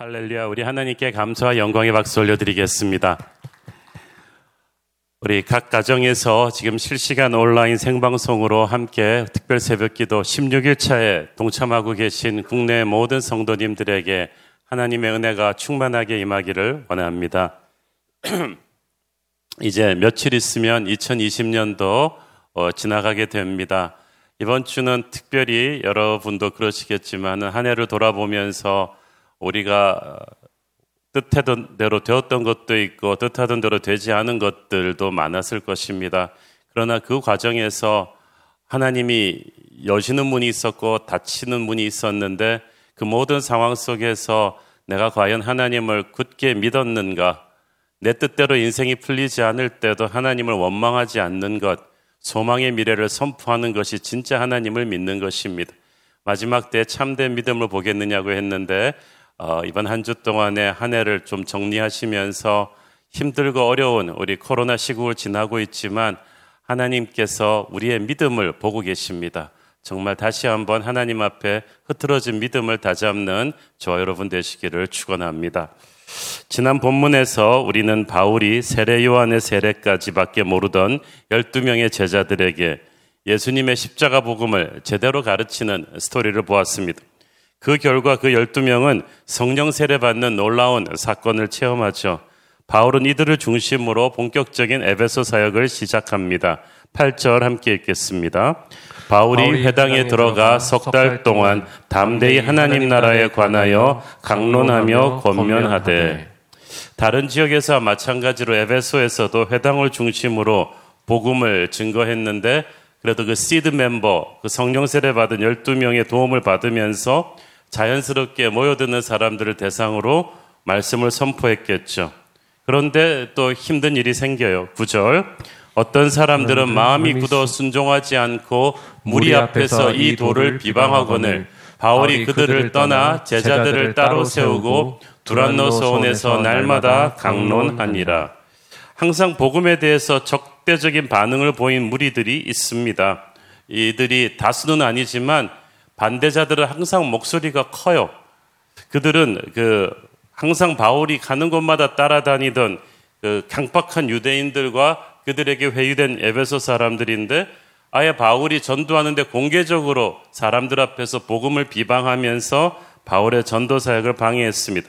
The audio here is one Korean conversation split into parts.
할렐루야, 우리 하나님께 감사와 영광의 박수 올려드리겠습니다. 우리 각 가정에서 지금 실시간 온라인 생방송으로 함께 특별 새벽 기도 16일차에 동참하고 계신 국내 모든 성도님들에게 하나님의 은혜가 충만하게 임하기를 원합니다. 이제 며칠 있으면 2020년도 어, 지나가게 됩니다. 이번 주는 특별히 여러분도 그러시겠지만 한 해를 돌아보면서 우리가 뜻하던 대로 되었던 것도 있고 뜻하던 대로 되지 않은 것들도 많았을 것입니다. 그러나 그 과정에서 하나님이 여시는 문이 있었고 닫히는 문이 있었는데 그 모든 상황 속에서 내가 과연 하나님을 굳게 믿었는가? 내 뜻대로 인생이 풀리지 않을 때도 하나님을 원망하지 않는 것, 소망의 미래를 선포하는 것이 진짜 하나님을 믿는 것입니다. 마지막 때 참된 믿음을 보겠느냐고 했는데 어, 이번 한 주 동안의 한 해를 좀 정리하시면서 힘들고 어려운 우리 코로나 시국을 지나고 있지만 하나님께서 우리의 믿음을 보고 계십니다. 정말 다시 한번 하나님 앞에 흐트러진 믿음을 다잡는 저와 여러분 되시기를 축원합니다. 지난 본문에서 우리는 바울이 세례 요한의 세례까지밖에 모르던 12명의 제자들에게 예수님의 십자가 복음을 제대로 가르치는 스토리를 보았습니다. 그 결과 그 12명은 성령 세례 받는 놀라운 사건을 체험하죠. 바울은 이들을 중심으로 본격적인 에베소 사역을 시작합니다. 8절 함께 읽겠습니다. 바울이 회당에 들어가 석 달 동안 담대히 하나님 나라에 관하여 강론하며 권면하되 다른 지역에서 마찬가지로 에베소에서도 회당을 중심으로 복음을 증거했는데 그래도 그 시드 멤버, 그 성령 세례 받은 12명의 도움을 받으면서 자연스럽게 모여드는 사람들을 대상으로 말씀을 선포했겠죠. 그런데 또 힘든 일이 생겨요. 9절. 어떤 사람들은 마음이 굳어 순종하지 않고 무리 앞에서 이 돌을 비방하거늘 바울이 그들을 떠나 제자들을 따로 세우고 두란노 서원에서 날마다 강론하니라. 항상 복음에 대해서 적대적인 반응을 보인 무리들이 있습니다. 이들이 다수는 아니지만 반대자들은 항상 목소리가 커요. 그들은 그 항상 바울이 가는 곳마다 따라다니던 그 강박한 유대인들과 그들에게 회유된 에베소 사람들인데 아예 바울이 전도하는데 공개적으로 사람들 앞에서 복음을 비방하면서 바울의 전도 사역을 방해했습니다.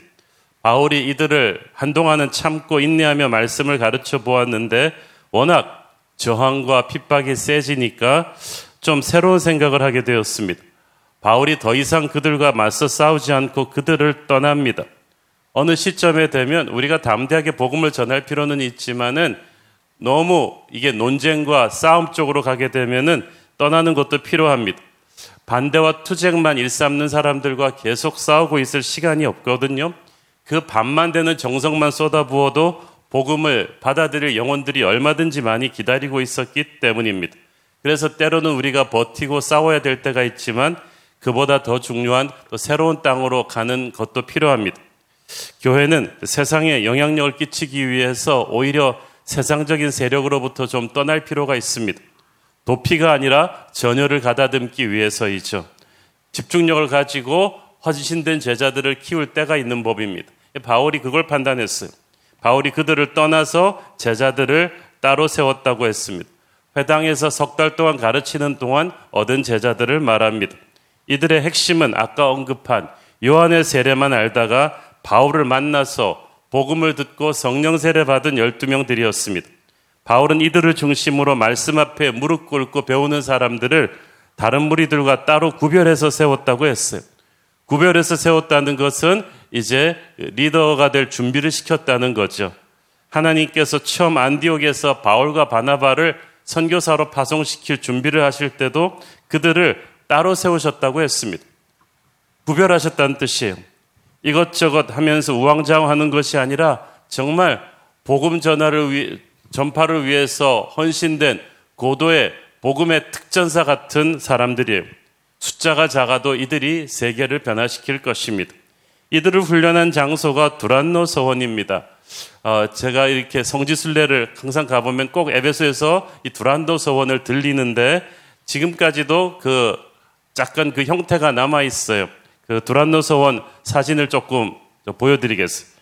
바울이 이들을 한동안은 참고 인내하며 말씀을 가르쳐 보았는데 워낙 저항과 핍박이 세지니까 좀 새로운 생각을 하게 되었습니다. 바울이 더 이상 그들과 맞서 싸우지 않고 그들을 떠납니다. 어느 시점에 되면 우리가 담대하게 복음을 전할 필요는 있지만은 너무 이게 논쟁과 싸움 쪽으로 가게 되면은 떠나는 것도 필요합니다. 반대와 투쟁만 일삼는 사람들과 계속 싸우고 있을 시간이 없거든요. 그 반만 되는 정성만 쏟아부어도 복음을 받아들일 영혼들이 얼마든지 많이 기다리고 있었기 때문입니다. 그래서 때로는 우리가 버티고 싸워야 될 때가 있지만 그보다 더 중요한 또 새로운 땅으로 가는 것도 필요합니다. 교회는 세상에 영향력을 끼치기 위해서 오히려 세상적인 세력으로부터 좀 떠날 필요가 있습니다. 도피가 아니라 전열을 가다듬기 위해서이죠. 집중력을 가지고 허지신된 제자들을 키울 때가 있는 법입니다. 바울이 그걸 판단했어요. 바울이 그들을 떠나서 제자들을 따로 세웠다고 했습니다. 회당에서 석 달 동안 가르치는 동안 얻은 제자들을 말합니다. 이들의 핵심은 아까 언급한 요한의 세례만 알다가 바울을 만나서 복음을 듣고 성령 세례 받은 12명들이었습니다. 바울은 이들을 중심으로 말씀 앞에 무릎 꿇고 배우는 사람들을 다른 무리들과 따로 구별해서 세웠다고 했어요. 구별해서 세웠다는 것은 이제 리더가 될 준비를 시켰다는 거죠. 하나님께서 처음 안디옥에서 바울과 바나바를 선교사로 파송시킬 준비를 하실 때도 그들을 따로 세우셨다고 했습니다. 구별하셨다는 뜻이에요. 이것저것 하면서 우왕좌왕하는 것이 아니라 정말 복음 전화를 위, 전파를 위해서 헌신된 고도의 복음의 특전사 같은 사람들이에요. 숫자가 작아도 이들이 세계를 변화시킬 것입니다. 이들을 훈련한 장소가 두란노 서원입니다. 어, 제가 이렇게 성지순례를 항상 가보면 꼭 에베소에서 이 두란노 서원을 들리는데 지금까지도 그 약간 그 형태가 남아 있어요. 그 두란노 서원 사진을 조금 보여드리겠습니다.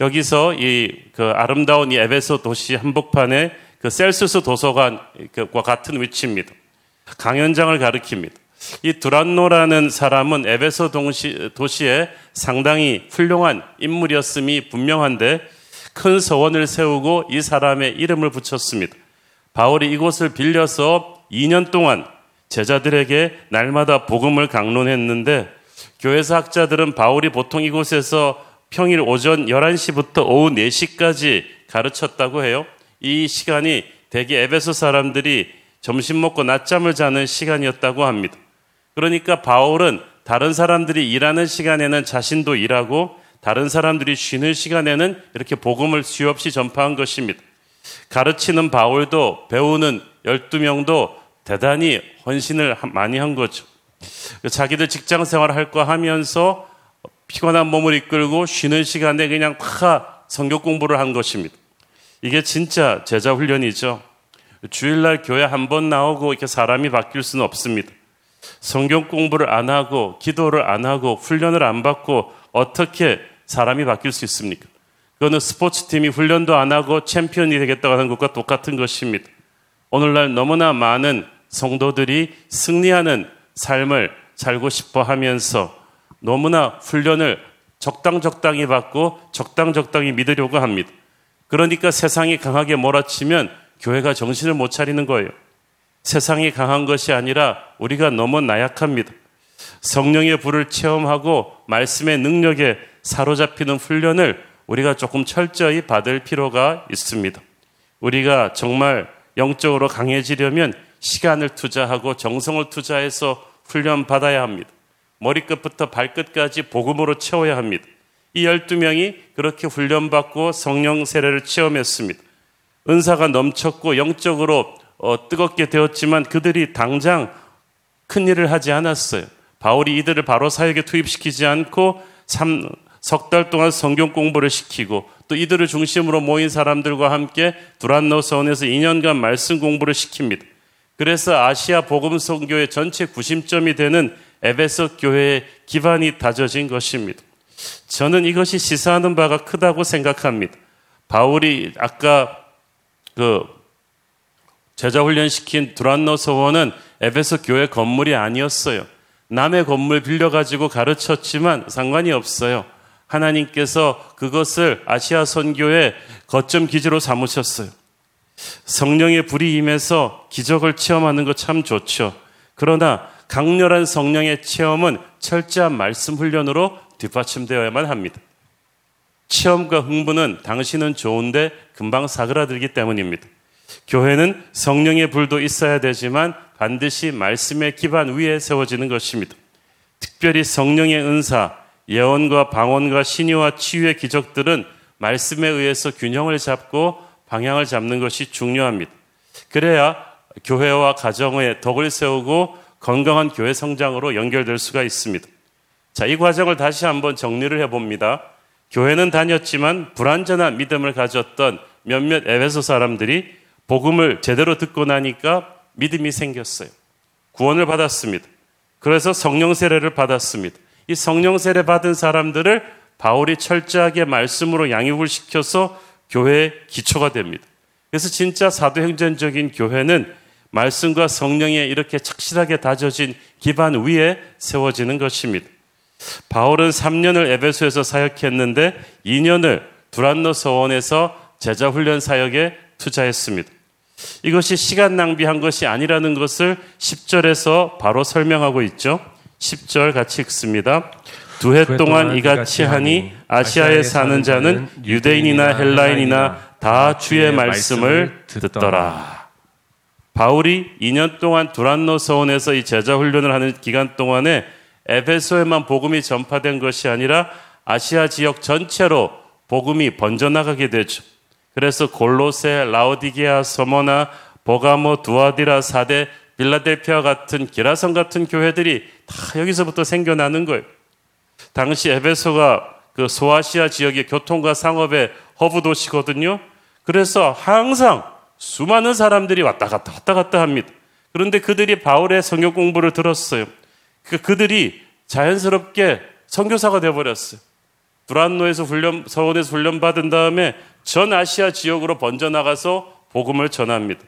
여기서 이 그 아름다운 이 에베소 도시 한복판에 그 셀수스 도서관과 같은 위치입니다. 강연장을 가리킵니다. 이 두란노라는 사람은 에베소 동시, 도시에 상당히 훌륭한 인물이었음이 분명한데 큰 서원을 세우고 이 사람의 이름을 붙였습니다. 바울이 이곳을 빌려서 2년 동안 제자들에게 날마다 복음을 강론했는데 교회사 학자들은 바울이 보통 이곳에서 평일 오전 11시부터 오후 4시까지 가르쳤다고 해요. 이 시간이 대개 에베소 사람들이 점심 먹고 낮잠을 자는 시간이었다고 합니다. 그러니까 바울은 다른 사람들이 일하는 시간에는 자신도 일하고 다른 사람들이 쉬는 시간에는 이렇게 복음을 수없이 전파한 것입니다. 가르치는 바울도 배우는 12명도 대단히 헌신을 많이 한 거죠. 자기들 직장 생활 할 거 하면서 피곤한 몸을 이끌고 쉬는 시간에 그냥 다 성경 공부를 한 것입니다. 이게 진짜 제자 훈련이죠. 주일날 교회 한 번 나오고 이렇게 사람이 바뀔 수는 없습니다. 성경 공부를 안 하고 기도를 안 하고 훈련을 안 받고 어떻게 사람이 바뀔 수 있습니까? 그거는 스포츠 팀이 훈련도 안 하고 챔피언이 되겠다고 하는 것과 똑같은 것입니다. 오늘날 너무나 많은 성도들이 승리하는 삶을 살고 싶어 하면서 너무나 훈련을 적당 적당히 받고 적당 적당히 믿으려고 합니다. 그러니까 세상이 강하게 몰아치면 교회가 정신을 못 차리는 거예요. 세상이 강한 것이 아니라 우리가 너무 나약합니다. 성령의 불을 체험하고 말씀의 능력에 사로잡히는 훈련을 우리가 조금 철저히 받을 필요가 있습니다. 우리가 정말 영적으로 강해지려면 시간을 투자하고 정성을 투자해서 훈련 받아야 합니다. 머리끝부터 발끝까지 복음으로 채워야 합니다. 이 12명이 그렇게 훈련받고 성령 세례를 체험했습니다. 은사가 넘쳤고 영적으로 어, 뜨겁게 되었지만 그들이 당장 큰 일을 하지 않았어요. 바울이 이들을 바로 사역에 투입시키지 않고 석 달 동안 성경 공부를 시키고 또 이들을 중심으로 모인 사람들과 함께 두란노 서원에서 2년간 말씀 공부를 시킵니다. 그래서 아시아 복음 선교의 전체 구심점이 되는 에베소 교회의 기반이 다져진 것입니다. 저는 이것이 시사하는 바가 크다고 생각합니다. 바울이 아까 그 제자 훈련시킨 두란노 서원은 에베소 교회 건물이 아니었어요. 남의 건물 빌려가지고 가르쳤지만 상관이 없어요. 하나님께서 그것을 아시아 선교의 거점 기지로 삼으셨어요. 성령의 불이 임해서 기적을 체험하는 것참 좋죠. 그러나 강렬한 성령의 체험은 철저한 말씀 훈련으로 뒷받침되어야만 합니다. 체험과 흥분은 당신은 좋은데 금방 사그라들기 때문입니다. 교회는 성령의 불도 있어야 되지만 반드시 말씀의 기반 위에 세워지는 것입니다. 특별히 성령의 은사, 예언과 방언과 신유와 치유의 기적들은 말씀에 의해서 균형을 잡고 방향을 잡는 것이 중요합니다. 그래야 교회와 가정의 덕을 세우고 건강한 교회 성장으로 연결될 수가 있습니다. 자, 이 과정을 다시 한번 정리를 해봅니다. 교회는 다녔지만 불완전한 믿음을 가졌던 몇몇 에베소 사람들이 복음을 제대로 듣고 나니까 믿음이 생겼어요. 구원을 받았습니다. 그래서 성령 세례를 받았습니다. 이 성령 세례 받은 사람들을 바울이 철저하게 말씀으로 양육을 시켜서 교회의 기초가 됩니다. 그래서 진짜 사도행전적인 교회는 말씀과 성령에 이렇게 착실하게 다져진 기반 위에 세워지는 것입니다. 바울은 3년을 에베소에서 사역했는데 2년을 두란노 서원에서 제자 훈련 사역에 투자했습니다. 이것이 시간 낭비한 것이 아니라는 것을 10절에서 바로 설명하고 있죠. 10절 같이 읽습니다. 두 해 동안 이같이 하니 아시아에 사는 자는 유대인이나 헬라인이나 다 주의 말씀을 듣더라. 바울이 2년 동안 두란노 서원에서 이 제자 훈련을 하는 기간 동안에 에베소에만 복음이 전파된 것이 아니라 아시아 지역 전체로 복음이 번져나가게 되죠. 그래서 골로새, 라오디게아, 서머나, 버가모, 두아디라, 사데, 빌라델피아 같은 기라성 같은 교회들이 다 여기서부터 생겨나는 거예요. 당시 에베소가 그 소아시아 지역의 교통과 상업의 허브 도시거든요. 그래서 항상 수많은 사람들이 왔다 갔다 왔다 갔다 합니다. 그런데 그들이 바울의 성경 공부를 들었어요. 그 그들이 자연스럽게 선교사가 되어 버렸어요. 두란노에서 훈련, 서원에서 훈련 받은 다음에 전 아시아 지역으로 번져 나가서 복음을 전합니다.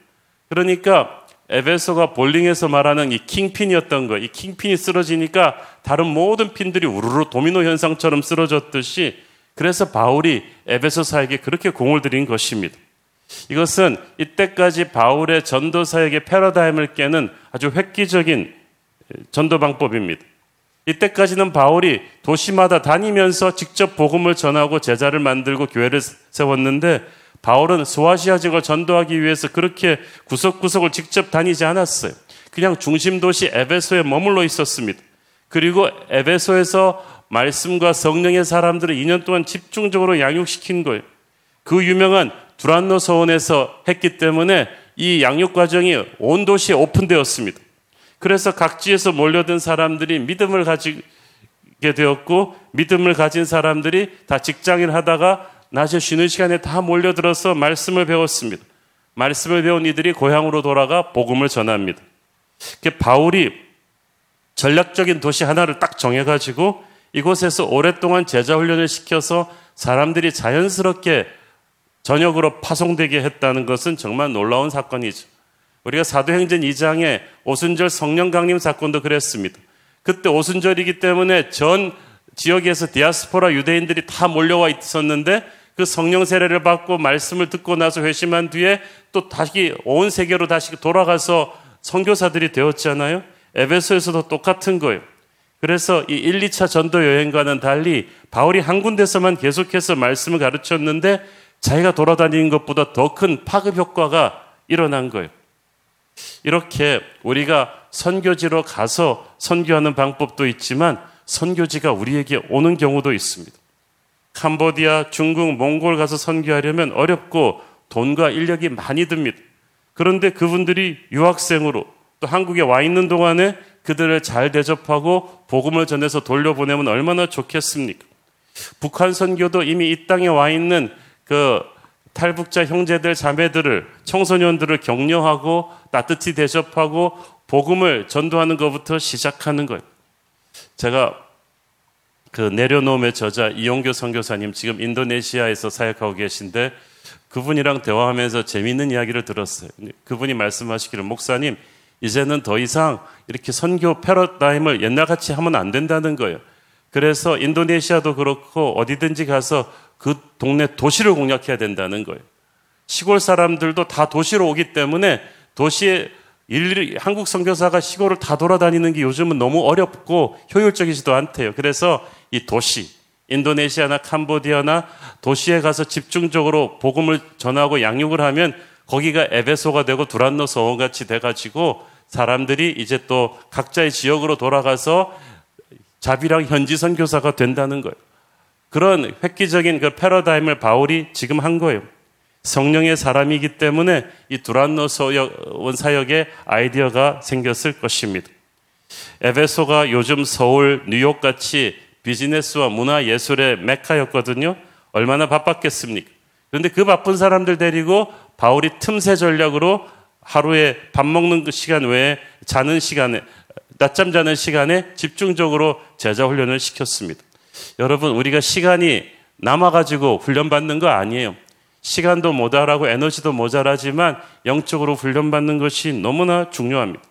그러니까 에베소가 볼링에서 말하는 이 킹핀이었던 거, 이 킹핀이 쓰러지니까 다른 모든 핀들이 우르르 도미노 현상처럼 쓰러졌듯이 그래서 바울이 에베소사에게 그렇게 공을 들인 것입니다. 이것은 이때까지 바울의 전도 사역의 패러다임을 깨는 아주 획기적인 전도 방법입니다. 이때까지는 바울이 도시마다 다니면서 직접 복음을 전하고 제자를 만들고 교회를 세웠는데 바울은 소아시아 지역을 전도하기 위해서 그렇게 구석구석을 직접 다니지 않았어요. 그냥 중심 도시 에베소에 머물러 있었습니다. 그리고 에베소에서 말씀과 성령의 사람들을 2년 동안 집중적으로 양육시킨 거예요. 그 유명한 두란노 서원에서 했기 때문에 이 양육 과정이 온 도시에 오픈되었습니다. 그래서 각지에서 몰려든 사람들이 믿음을 가지게 되었고 믿음을 가진 사람들이 다 직장일 하다가 낮에 쉬는 시간에 다 몰려들어서 말씀을 배웠습니다. 말씀을 배운 이들이 고향으로 돌아가 복음을 전합니다. 바울이 전략적인 도시 하나를 딱 정해가지고 이곳에서 오랫동안 제자 훈련을 시켜서 사람들이 자연스럽게 전역으로 파송되게 했다는 것은 정말 놀라운 사건이죠. 우리가 사도행전 2장에 오순절 성령 강림 사건도 그랬습니다. 그때 오순절이기 때문에 전 지역에서 디아스포라 유대인들이 다 몰려와 있었는데 그 성령 세례를 받고 말씀을 듣고 나서 회심한 뒤에 또 다시 온 세계로 다시 돌아가서 선교사들이 되었잖아요. 에베소에서도 똑같은 거예요. 그래서 이 1, 2차 전도 여행과는 달리 바울이 한 군데서만 계속해서 말씀을 가르쳤는데 자기가 돌아다니는 것보다 더 큰 파급 효과가 일어난 거예요. 이렇게 우리가 선교지로 가서 선교하는 방법도 있지만 선교지가 우리에게 오는 경우도 있습니다. 캄보디아, 중국, 몽골 가서 선교하려면 어렵고 돈과 인력이 많이 듭니다. 그런데 그분들이 유학생으로 또 한국에 와 있는 동안에 그들을 잘 대접하고 복음을 전해서 돌려보내면 얼마나 좋겠습니까? 북한 선교도 이미 이 땅에 와 있는 그 탈북자 형제들, 자매들을, 청소년들을 격려하고 따뜻히 대접하고 복음을 전도하는 것부터 시작하는 거예요. 제가 그 내려놓음의 저자 이용교 선교사님 지금 인도네시아에서 사역하고 계신데 그분이랑 대화하면서 재미있는 이야기를 들었어요. 그분이 말씀하시기를 목사님 이제는 더 이상 이렇게 선교 패러다임을 옛날같이 하면 안 된다는 거예요. 그래서 인도네시아도 그렇고 어디든지 가서 그 동네 도시를 공략해야 된다는 거예요. 시골 사람들도 다 도시로 오기 때문에 도시에 일일이 한국 선교사가 시골을 다 돌아다니는 게 요즘은 너무 어렵고 효율적이지도 않대요. 그래서 이 도시, 인도네시아나 캄보디아나 도시에 가서 집중적으로 복음을 전하고 양육을 하면 거기가 에베소가 되고 두란노 서원 같이 돼가지고 사람들이 이제 또 각자의 지역으로 돌아가서 자비랑 현지 선교사가 된다는 거예요. 그런 획기적인 그 패러다임을 바울이 지금 한 거예요. 성령의 사람이기 때문에 이 두란노 원 사역의 아이디어가 생겼을 것입니다. 에베소가 요즘 서울, 뉴욕 같이 비즈니스와 문화 예술의 메카였거든요. 얼마나 바빴겠습니까? 그런데 그 바쁜 사람들 데리고 바울이 틈새 전략으로 하루에 밥 먹는 그 시간 외에 자는 시간에 낮잠 자는 시간에 집중적으로 제자 훈련을 시켰습니다. 여러분 우리가 시간이 남아 가지고 훈련 받는 거 아니에요. 시간도 모자라고 에너지도 모자라지만 영적으로 훈련받는 것이 너무나 중요합니다.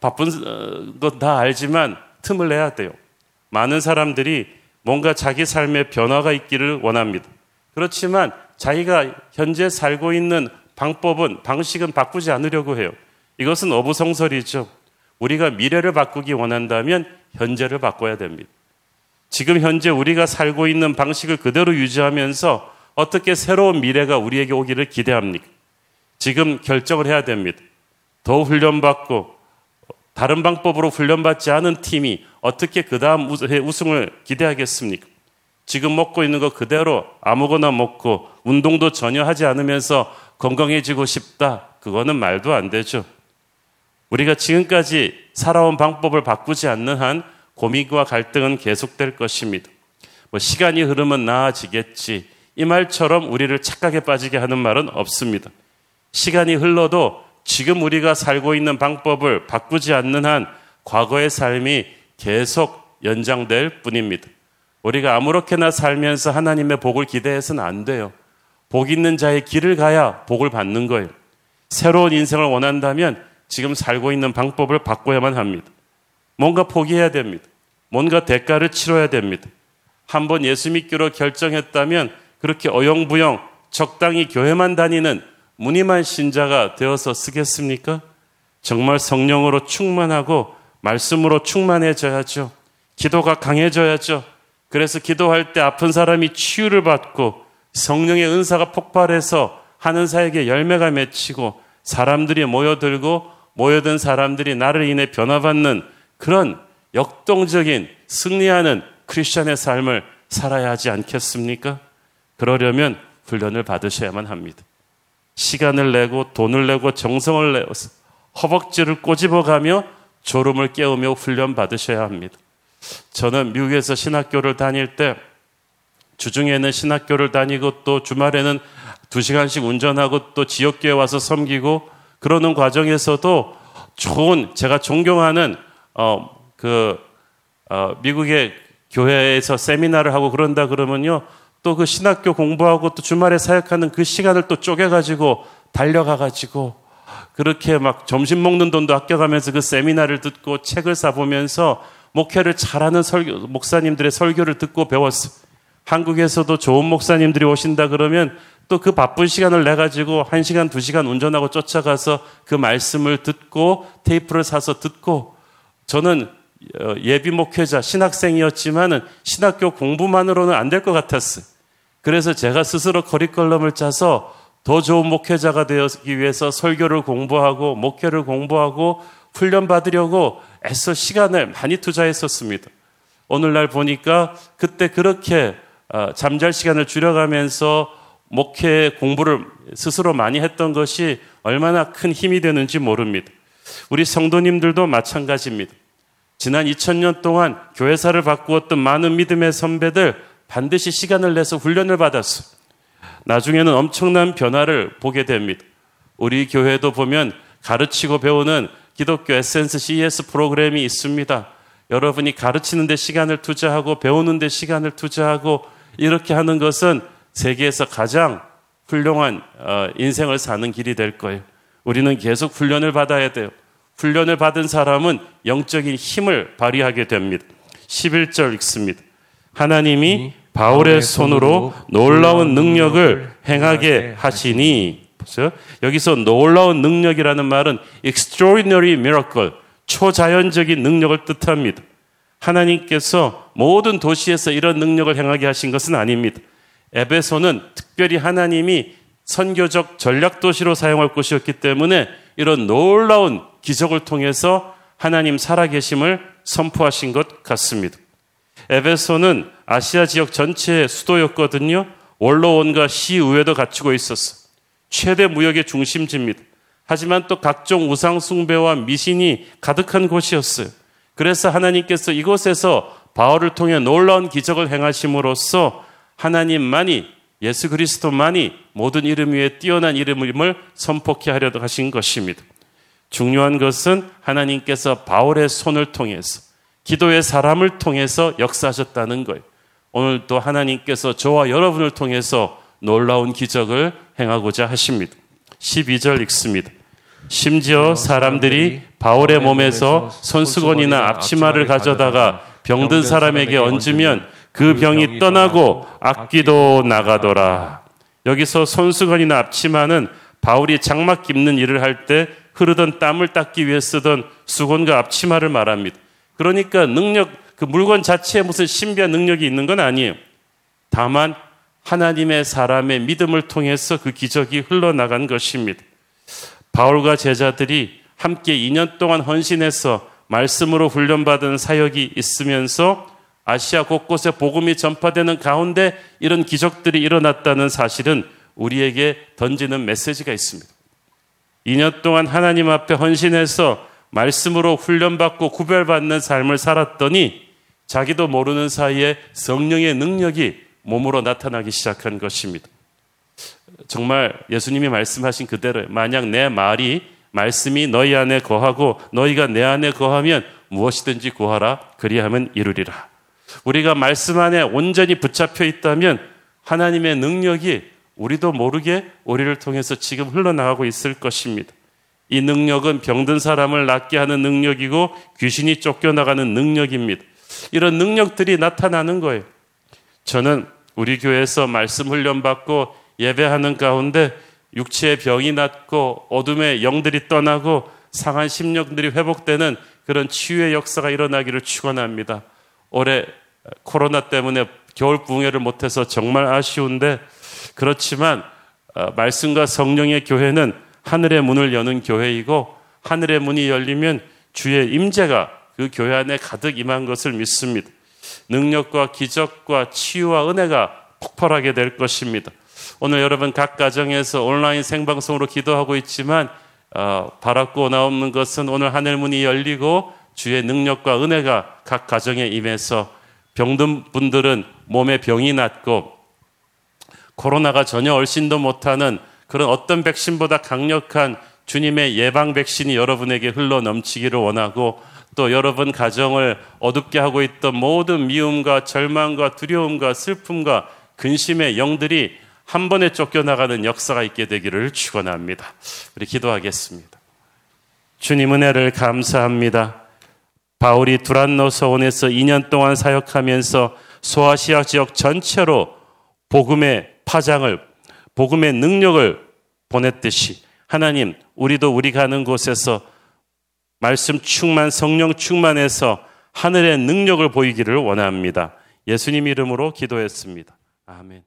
바쁜 어, 것다 알지만 틈을 내야 돼요. 많은 사람들이 뭔가 자기 삶에 변화가 있기를 원합니다. 그렇지만 자기가 현재 살고 있는 방법은, 방식은 바꾸지 않으려고 해요. 이것은 어부성설이죠. 우리가 미래를 바꾸기 원한다면 현재를 바꿔야 됩니다. 지금 현재 우리가 살고 있는 방식을 그대로 유지하면서 어떻게 새로운 미래가 우리에게 오기를 기대합니까? 지금 결정을 해야 됩니다. 더 훈련받고 다른 방법으로 훈련받지 않은 팀이 어떻게 그 다음 우승을 기대하겠습니까? 지금 먹고 있는 거 그대로 아무거나 먹고 운동도 전혀 하지 않으면서 건강해지고 싶다. 그거는 말도 안 되죠. 우리가 지금까지 살아온 방법을 바꾸지 않는 한 고민과 갈등은 계속될 것입니다. 뭐 시간이 흐르면 나아지겠지. 이 말처럼 우리를 착각에 빠지게 하는 말은 없습니다. 시간이 흘러도 지금 우리가 살고 있는 방법을 바꾸지 않는 한 과거의 삶이 계속 연장될 뿐입니다. 우리가 아무렇게나 살면서 하나님의 복을 기대해서는 안 돼요. 복 있는 자의 길을 가야 복을 받는 거예요. 새로운 인생을 원한다면 지금 살고 있는 방법을 바꿔야만 합니다. 뭔가 포기해야 됩니다. 뭔가 대가를 치러야 됩니다. 한번 예수 믿기로 결정했다면 그렇게 어영부영 적당히 교회만 다니는 무늬만 신자가 되어서 쓰겠습니까? 정말 성령으로 충만하고 말씀으로 충만해져야죠. 기도가 강해져야죠. 그래서 기도할 때 아픈 사람이 치유를 받고 성령의 은사가 폭발해서 하는 사에게 열매가 맺히고 사람들이 모여들고 모여든 사람들이 나를 인해 변화받는 그런 역동적인 승리하는 크리스천의 삶을 살아야 하지 않겠습니까? 그러려면 훈련을 받으셔야만 합니다. 시간을 내고 돈을 내고 정성을 내서 허벅지를 꼬집어 가며 졸음을 깨우며 훈련 받으셔야 합니다. 저는 미국에서 신학교를 다닐 때 주중에는 신학교를 다니고 또 주말에는 두 시간씩 운전하고 또 지역교회 와서 섬기고 그러는 과정에서도 좋은 제가 존경하는 어그 어, 미국의 교회에서 세미나를 하고 그런다 그러면요 또 그 신학교 공부하고 또 주말에 사역하는 그 시간을 또 쪼개가지고 달려가가지고 그렇게 막 점심 먹는 돈도 아껴가면서 그 세미나를 듣고 책을 사보면서 목회를 잘하는 설교, 목사님들의 설교를 듣고 배웠어. 한국에서도 좋은 목사님들이 오신다 그러면 또 그 바쁜 시간을 내 가지고 한 시간 두 시간 운전하고 쫓아가서 그 말씀을 듣고 테이프를 사서 듣고 저는 어, 예비 목회자 신학생이었지만은 신학교 공부만으로는 안 될 것 같았어요. 그래서 제가 스스로 커리컬럼을 짜서 더 좋은 목회자가 되기 위해서 설교를 공부하고 목회를 공부하고 훈련 받으려고 애써 시간을 많이 투자했었습니다. 오늘날 보니까 그때 그렇게 어, 잠잘 시간을 줄여가면서 목회 공부를 스스로 많이 했던 것이 얼마나 큰 힘이 되는지 모릅니다. 우리 성도님들도 마찬가지입니다. 지난 2000년 동안 교회사를 바꾸었던 많은 믿음의 선배들 반드시 시간을 내서 훈련을 받았어. 나중에는 엄청난 변화를 보게 됩니다. 우리 교회도 보면 가르치고 배우는 기독교 에센스 CES 프로그램이 있습니다. 여러분이 가르치는 데 시간을 투자하고 배우는 데 시간을 투자하고 이렇게 하는 것은 세계에서 가장 훌륭한 어, 인생을 사는 길이 될 거예요. 우리는 계속 훈련을 받아야 돼요. 훈련을 받은 사람은 영적인 힘을 발휘하게 됩니다. 11절 읽습니다. 하나님이 바울의 손으로 놀라운 능력을 행하게 하시니 보세요. 여기서 놀라운 능력이라는 말은 extraordinary miracle, 초자연적인 능력을 뜻합니다. 하나님께서 모든 도시에서 이런 능력을 행하게 하신 것은 아닙니다. 에베소는 특별히 하나님이 선교적 전략 도시로 사용할 곳이었기 때문에 이런 놀라운 기적을 통해서 하나님 살아계심을 선포하신 것 같습니다. 에베소는 아시아 지역 전체의 수도였거든요. 원로원과 시의회도 갖추고 있었어. 최대 무역의 중심지입니다. 하지만 또 각종 우상 숭배와 미신이 가득한 곳이었어요. 그래서 하나님께서 이곳에서 바울을 통해 놀라운 기적을 행하심으로써 하나님만이 예수 그리스도만이 모든 이름 위에 뛰어난 이름을 선포케 하려고 하신 것입니다. 중요한 것은 하나님께서 바울의 손을 통해서 기도의 사람을 통해서 역사하셨다는 거예요. 오늘도 하나님께서 저와 여러분을 통해서 놀라운 기적을 행하고자 하십니다. 12절 읽습니다. 심지어 사람들이 바울의 몸에서 손수건이나 앞치마를 가져다가 병든 사람에게 얹으면 그 병이 떠나고 악기도 나가더라. 여기서 손수건이나 앞치마는 바울이 장막 깁는 일을 할 때 흐르던 땀을 닦기 위해 쓰던 수건과 앞치마를 말합니다. 그러니까 능력, 그 물건 자체에 무슨 신비한 능력이 있는 건 아니에요. 다만 하나님의 사람의 믿음을 통해서 그 기적이 흘러나간 것입니다. 바울과 제자들이 함께 2년 동안 헌신해서 말씀으로 훈련받은 사역이 있으면서 아시아 곳곳에 복음이 전파되는 가운데 이런 기적들이 일어났다는 사실은 우리에게 던지는 메시지가 있습니다. 2년 동안 하나님 앞에 헌신해서 말씀으로 훈련받고 구별받는 삶을 살았더니 자기도 모르는 사이에 성령의 능력이 몸으로 나타나기 시작한 것입니다. 정말 예수님이 말씀하신 그대로 만약 내 말이 말씀이 너희 안에 거하고 너희가 내 안에 거하면 무엇이든지 구하라 그리하면 이루리라. 우리가 말씀 안에 온전히 붙잡혀 있다면 하나님의 능력이 우리도 모르게 우리를 통해서 지금 흘러나가고 있을 것입니다. 이 능력은 병든 사람을 낫게 하는 능력이고 귀신이 쫓겨나가는 능력입니다. 이런 능력들이 나타나는 거예요. 저는 우리 교회에서 말씀 훈련 받고 예배하는 가운데 육체의 병이 낫고 어둠의 영들이 떠나고 상한 심령들이 회복되는 그런 치유의 역사가 일어나기를 축원합니다. 올해 코로나 때문에 겨울 부흥회를 못해서 정말 아쉬운데 그렇지만 어, 말씀과 성령의 교회는 하늘의 문을 여는 교회이고 하늘의 문이 열리면 주의 임재가 그 교회 안에 가득 임한 것을 믿습니다. 능력과 기적과 치유와 은혜가 폭발하게 될 것입니다. 오늘 여러분 각 가정에서 온라인 생방송으로 기도하고 있지만 어, 바라고 나오는 것은 오늘 하늘 문이 열리고 주의 능력과 은혜가 각 가정에 임해서 병든 분들은 몸에 병이 낫고 코로나가 전혀 얼씬도 못하는 그런 어떤 백신보다 강력한 주님의 예방 백신이 여러분에게 흘러 넘치기를 원하고 또 여러분 가정을 어둡게 하고 있던 모든 미움과 절망과 두려움과 슬픔과 근심의 영들이 한 번에 쫓겨나가는 역사가 있게 되기를 축원합니다. 우리 기도하겠습니다. 주님 은혜를 감사합니다. 바울이 두란노 서원에서 2년 동안 사역하면서 소아시아 지역 전체로 복음의 파장을 복음의 능력을 보냈듯이 하나님 우리도 우리 가는 곳에서 말씀 충만 성령 충만해서 하늘의 능력을 보이기를 원합니다. 예수님 이름으로 기도했습니다. 아멘.